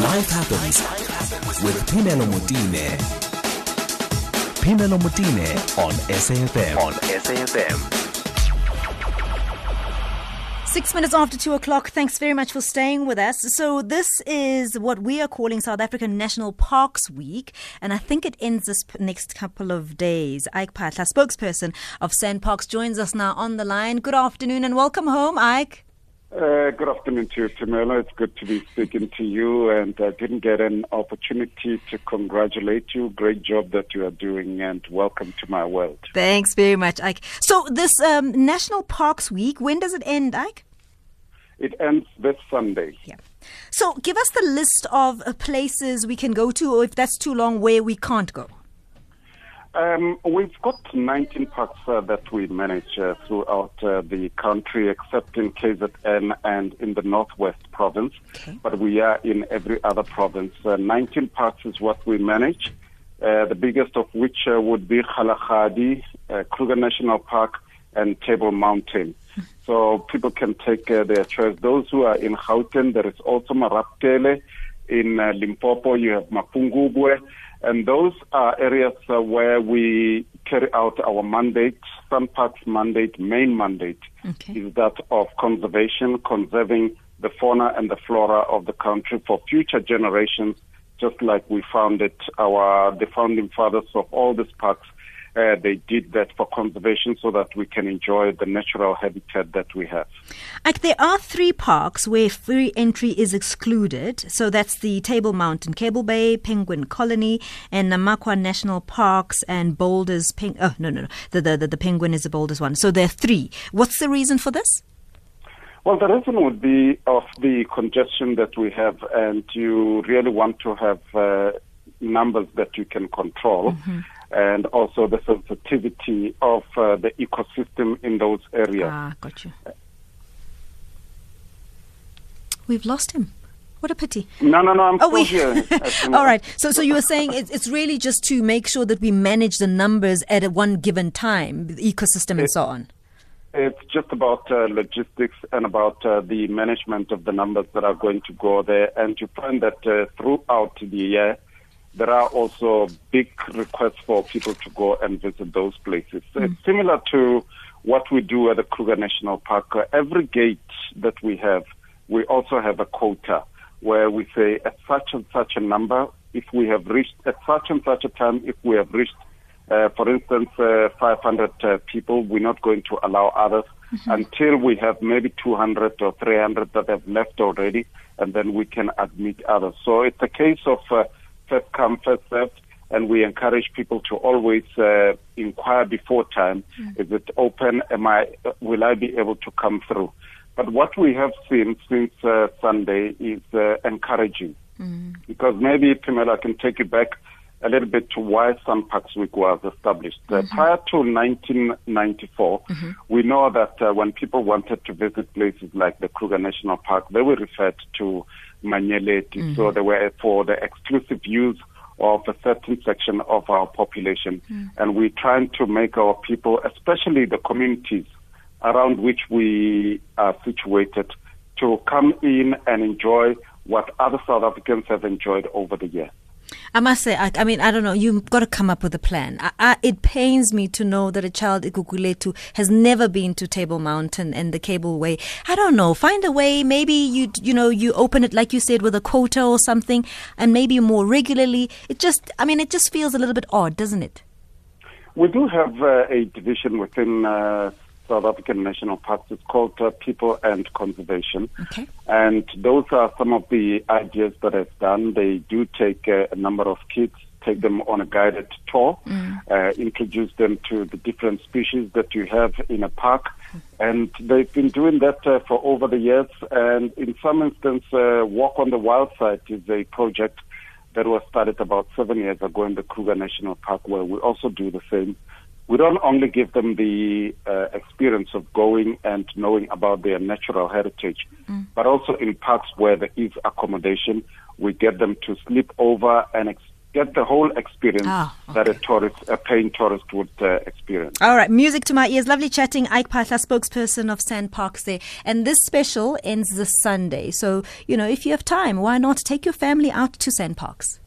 Life happens with Phemelo Motene. Phemelo Motene on SAFM. On SAFM. Six minutes after two o'clock. Thanks very much for staying with us. So this is what we are calling South African National Parks Week, and I think it ends this p- next couple of days. Ike Phaahla, spokesperson of SANParks, joins us now on the line. Good afternoon and welcome home, Ike. Uh, good afternoon to you, Phemelo. It's good to be speaking to you, and I didn't get an opportunity to congratulate you. Great job that you are doing, and welcome to my world. Thanks very much, Ike. So this um, National Parks Week, when does it end, Ike? It ends this Sunday. Yeah. So give us the list of uh, places we can go to, or if that's too long, where we can't go. Um, we've got 19 parks uh, that we manage uh, throughout uh, the country, except in KZN and in the Northwest Province. Okay. But we are in every other province. Uh, 19 parks is what we manage. Uh, the biggest of which uh, would be Kgalagadi, uh, Kruger National Park, and Table Mountain. So people can take uh, their choice. Those who are in Gauteng, there is also Marakele. In uh, Limpopo, you have Mapungubwe. And those are areas uh, where we carry out our mandate, SANParks mandate, main mandate, Okay. is that of conservation, conserving the fauna and the flora of the country for future generations, just like we founded our, the founding fathers of all these parks. Uh, they did that for conservation so that we can enjoy the natural habitat that we have. Like there are three parks where free entry is excluded. So that's the Table Mountain, Cable Way, Penguin Colony, and Namakwa National Parks and Boulders. Peng- oh no no no, the, the the the Penguin is the boldest one. So there are three. What's the reason for this? Well, the reason would be of the congestion that we have, and you really want to have uh, numbers that you can control, and also the sensitivity of uh, the ecosystem in those areas. Ah, got you. We've lost him. What a pity. No, no, no, I'm Oh, still we. here. All right. So, so you were saying it's, it's really just to make sure that we manage the numbers at a one given time, the ecosystem and so on. It's just about uh, logistics and about uh, the management of the numbers that are going to go there. And you find that uh, throughout the year, there are also big requests for people to go and visit those places. So It's similar to what we do at the Kruger National Park. Every gate that we have, we also have a quota where we say at such and such a number, if we have reached at such and such a time, if we have reached uh, for instance, uh, 500 uh, people, we're not going to allow others until we have maybe 200 or 300 that have left already, and then we can admit others. So it's a case of uh, first come, first served, and we encourage people to always uh, inquire before time. Is it open? Am I? Will I be able to come through? But what we have seen since uh, Sunday is uh, encouraging because maybe Phemelo can take you back a little bit to why SANParks Week was established. Uh, prior to 1994, we know that uh, when people wanted to visit places like the Kruger National Park, they were referred to Manyeleti. So they were for the exclusive use of a certain section of our population. And we're trying to make our people, especially the communities around which we are situated, to come in and enjoy what other South Africans have enjoyed over the years. I must say, I, I mean, I don't know. You've got to come up with a plan. I, I, it pains me to know that a child, Ikukuletu, has never been to Table Mountain and the Cable Way. I don't know. Find a way. Maybe you, you know, you open it like you said with a quota or something, and maybe more regularly. It just, I mean, it just feels a little bit odd, doesn't it? We do have uh, a division within uh, South African National Parks. It's called uh, People and Conservation. Okay. And those are some of the ideas that I've done. They do take uh, a number of kids, take them on a guided tour, uh, introduce them to the different species that you have in a park. And they've been doing that uh, for over the years. And in some instances, uh, Walk on the Wild Side is a project that was started about seven years ago in the Kruger National Park, where we also do the same. We don't only give them the uh, experience of going and knowing about their natural heritage, but also in parts where there is accommodation, we get them to sleep over and ex- get the whole experience Ah, that a tourist, a paying tourist would uh, experience. All right, music to my ears. Lovely chatting. Ike Phaahla, spokesperson of SANParks there. And this special ends this Sunday. So, you know, if you have time, why not take your family out to SANParks?